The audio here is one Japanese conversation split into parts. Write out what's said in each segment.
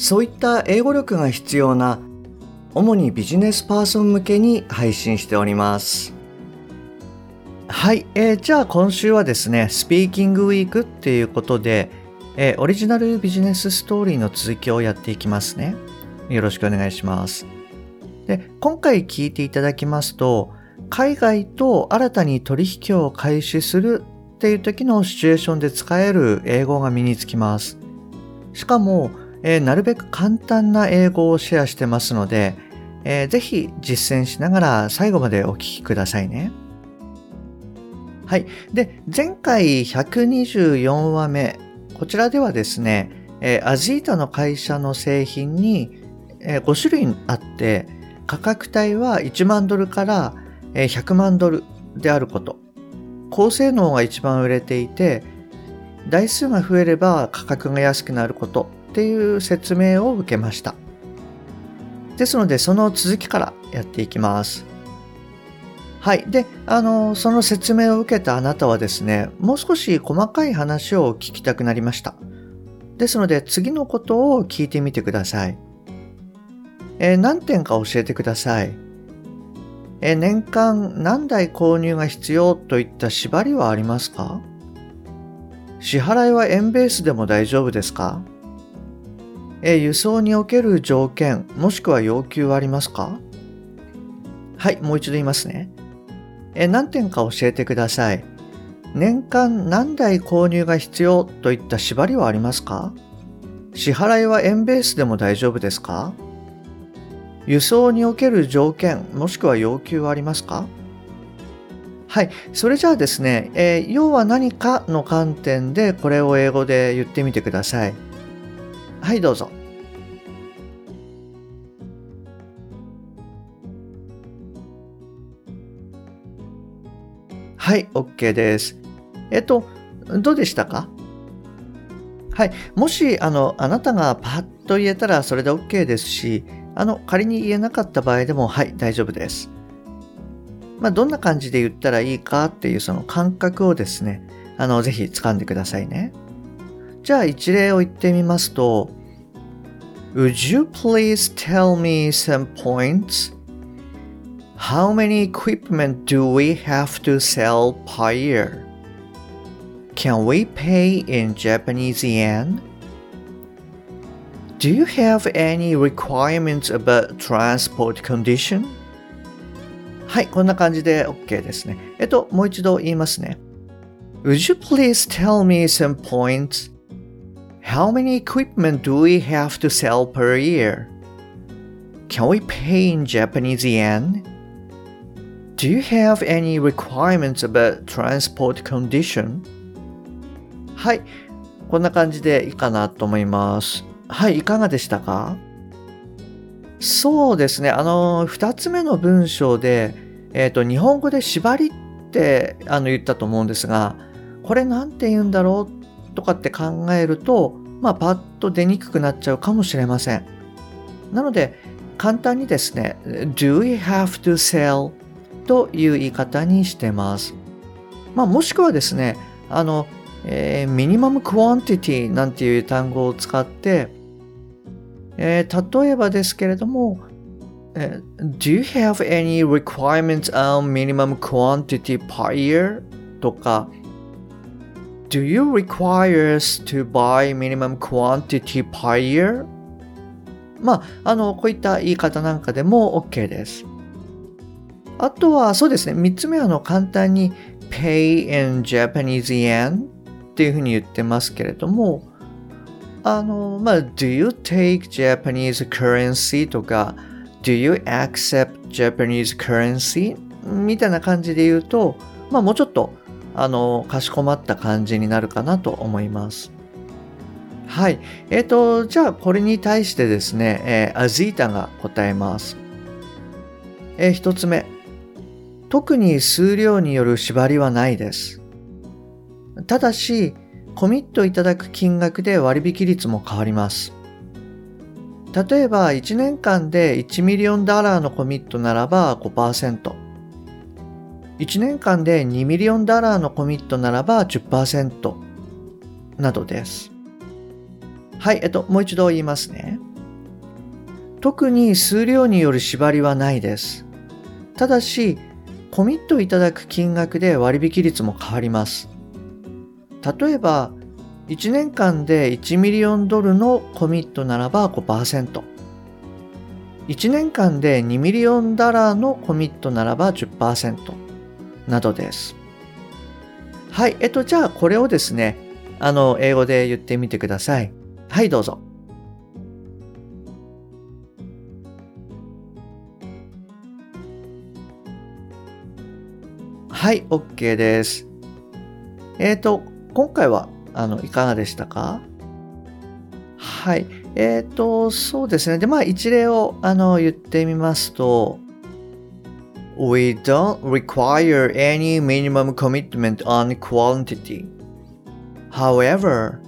そういった英語力が必要な主にビジネスパーソン向けに配信しております。はい、えー、じゃあ今週はですねスピーキングウィークっていうことで、えー、オリジナルビジネスストーリーの続きをやっていきますね。よろしくお願いします。で今回聞いていただきますと海外と新たに取引を開始するっていう時のシチュエーションで使える英語が身につきます。しかも、えー、なるべく簡単な英語をシェアしてますので、えー、ぜひ実践しながら最後までお聞きくださいね。はい。で、前回124話目、こちらではですね、えー、アジータの会社の製品に、えー、5種類あって、価格帯は1万ドルから100万ドルであること。高性能が一番売れていて台数が増えれば価格が安くなることっていう説明を受けました。ですのでその続きからやっていきます。はい。であのその説明を受けたあなたはですねもう少し細かい話を聞きたくなりました。ですので次のことを聞いてみてください、えー、何点か教えてください。え年間何台購入が必要といった縛りはありますか？支払いは円ベースでも大丈夫ですか？え輸送における条件もしくは要求はありますか？はい、もう一度言いますね。え何点か教えてください。年間何台購入が必要といった縛りはありますか？支払いは円ベースでも大丈夫ですか？輸送における条件もしくは要求はありますか？はい。それじゃあですね、えー、要は何かの観点でこれを英語で言ってみてください。はい、どうぞ。はい、OK です。えっと、どうでしたか？はい。もし、あの、あなたがパッと言えたらそれで OK ですし、あの、仮に言えなかった場合でも、はい、大丈夫です。まあ、どんな感じで言ったらいいかっていうその感覚をですね、あの、ぜひ掴んでくださいね。じゃあ一例を言ってみますと、Would you please tell me some points? How many equipment do we have to sell per year? Can we pay in Japanese yen? Do you have any requirements about transport condition? はい、こんな感じで OK ですね。えっと、もう一度言いますね。Would you please tell me some points? How many equipment do we have to sell per year? Can we pay in Japanese yen? Do you have any requirements about transport condition? はい、こんな感じでいいかなと思います。はい、いかがでしたかそうですね。あの、二つ目の文章で、えっ、ー、と、日本語で縛りってあの言ったと思うんですが、これなんて言うんだろうとかって考えると、まあ、パッと出にくくなっちゃうかもしれません。なので、簡単にですね、do we have to sell? という言い方にしてます。まあ、もしくはですね、あの、えー、 minimum quantity なんていう単語を使って、えー、例えばですけれども、え、Do you have any requirements on minimum quantity per year? とか Do you require us to buy minimum quantity per year? まあ、あの、こういった言い方なんかでも OK です。あとは、そうですね、三つ目はあの簡単に pay in Japanese yen っていうふうに言ってますけれども、あの、まあ、do you take Japanese currency とか、do you accept Japanese currency? みたいな感じで言うと、まあ、もうちょっと、あの、かしこまった感じになるかなと思います。はい。えっ、ー、と、じゃあこれに対してですね、えー、アジータが答えます。えー、一つ目。特に数量による縛りはないです。ただし、コミットいただく金額で割引率も変わります。例えば1年間で1 million dollar のコミットならば5%。1年間で2 million dollar のコミットならば10%などです。はい、えっと、もう一度言いますね。特に数量による縛りはないです。ただし、コミットいただく金額で割引率も変わります。例えば、1年間で1 million ドルのコミットならば5%。1年間で2 million dollar のコミットならば10%などです。はい。えっと、じゃあこれをですね、あの、英語で言ってみてください。はい、どうぞ。はい、OK です。えっ、ー、と、今回はあの、いかがでしたか？はい。えっ、ー、と、そうですね。で、まあ、一例を、あの、言ってみますと、We don't require any minimum commitment on quantity. However,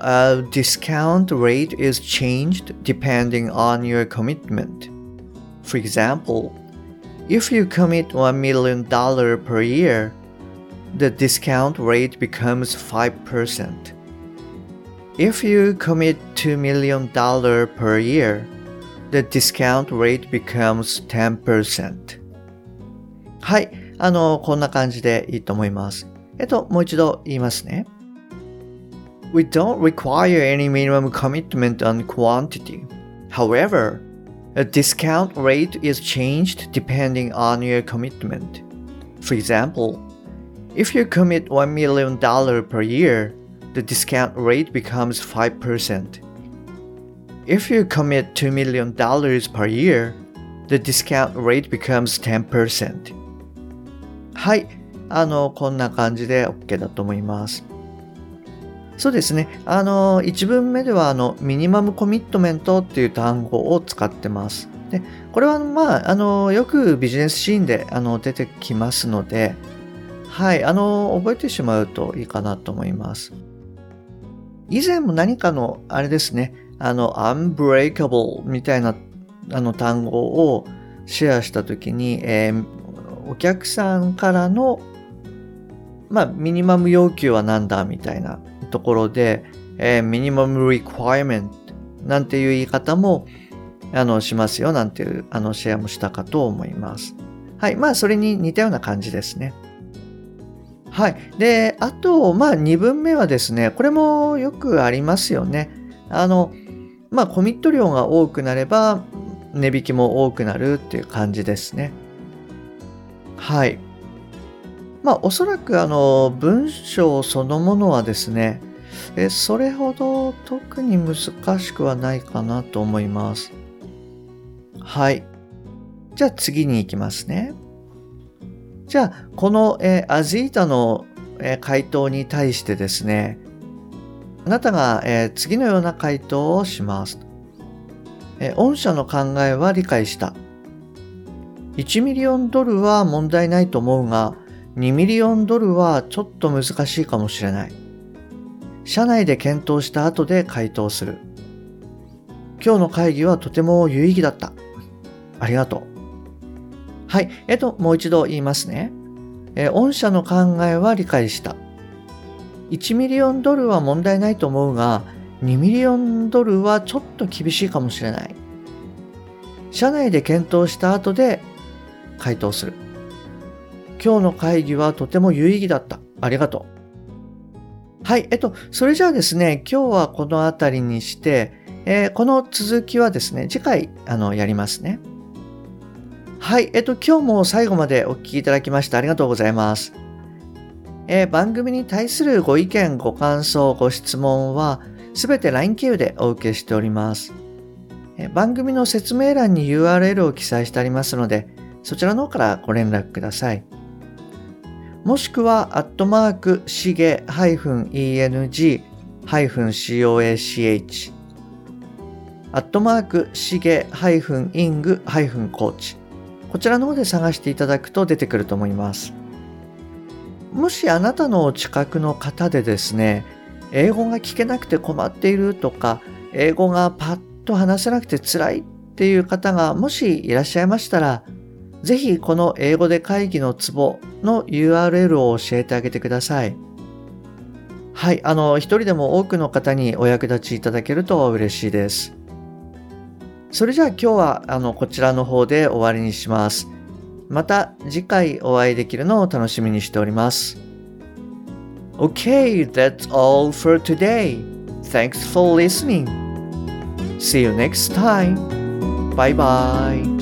a discount rate is changed depending on your commitment. For example, if you commit $1 million per year, the discount rate becomes 5%. If you commit $2 million per year, the discount rate becomes 10%. はい。あの、こんな感じでいいと思います。えっと、もう一度言いますね。We don't require any minimum commitment on quantity. However, a discount rate is changed depending on your commitment. For example, If you commit $1 million per year, the discount rate becomes 5%. If you commit $2 million per year, the discount rate becomes 10%. はい。あの、こんな感じで OK だと思います。そうですね。あの、1文目では、あの、ミニマムコミットメントっていう単語を使ってます。で、これは、まあ、あの、よくビジネスシーンであの出てきますので、はい、あの、覚えてしまうといいかなと思います。以前も何かの、あれですね、あの、unbreakable みたいなあの単語をシェアしたときに、えー、お客さんからの、まあ、ミニマム要求は何だみたいなところで、えー、ミニマム requirement なんていう言い方も、あの、しますよなんていう、あの、シェアもしたかと思います。はい。まあ、それに似たような感じですね。はい。で、あと、まあ、2分目はですね、これもよくありますよね。あの、まあ、コミット量が多くなれば、値引きも多くなるっていう感じですね。はい。まあ、おそらく、あの、文章そのものはですね、えそれほど特に難しくはないかなと思います。はい。じゃあ次に行きますね。じゃあ、この、え、アジータの、え、回答に対してですね、あなたが、え、次のような回答をします。え、御社の考えは理解した。1ミリオンドルは問題ないと思うが、2ミリオンドルはちょっと難しいかもしれない。社内で検討した後で回答する。今日の会議はとても有意義だった。ありがとう。はい。えっと、もう一度言いますね。え御社の考えは理解した。1ミリオンドルは問題ないと思うが、2ミリオンドルはちょっと厳しいかもしれない。社内で検討した後で回答する。今日の会議はとても有意義だった。ありがとう。はい。えっと、それじゃあですね、今日はこの辺りにして、えー、この続きはですね、次回、あの、やりますね。はい、えっと、今日も最後までお聞きいただきましてありがとうございます。えー、番組に対するご意見、ご感想、ご質問は、すべて LINE 経由でお受けしております。え、番組の説明欄に URL を記載してありますので、そちらの方からご連絡ください。もしくは、アットマーク、しげ -eng coach アットマークしげ -ing-coach こちらの方で探していただくと出てくると思います。もしあなたの近くの方でですね、英語が聞けなくて困っているとか、英語がパッと話せなくて辛いっていう方がもしいらっしゃいましたら、ぜひこの英語で会議のツボの URL を教えてあげてください。はい、あの、一人でも多くの方にお役立ちいただけると嬉しいです。それじゃあ今日はあのこちらの方で終わりにします。また次回お会いできるのを楽しみにしております。Okay, that's all for today. Thanks for listening. See you next time. Bye bye.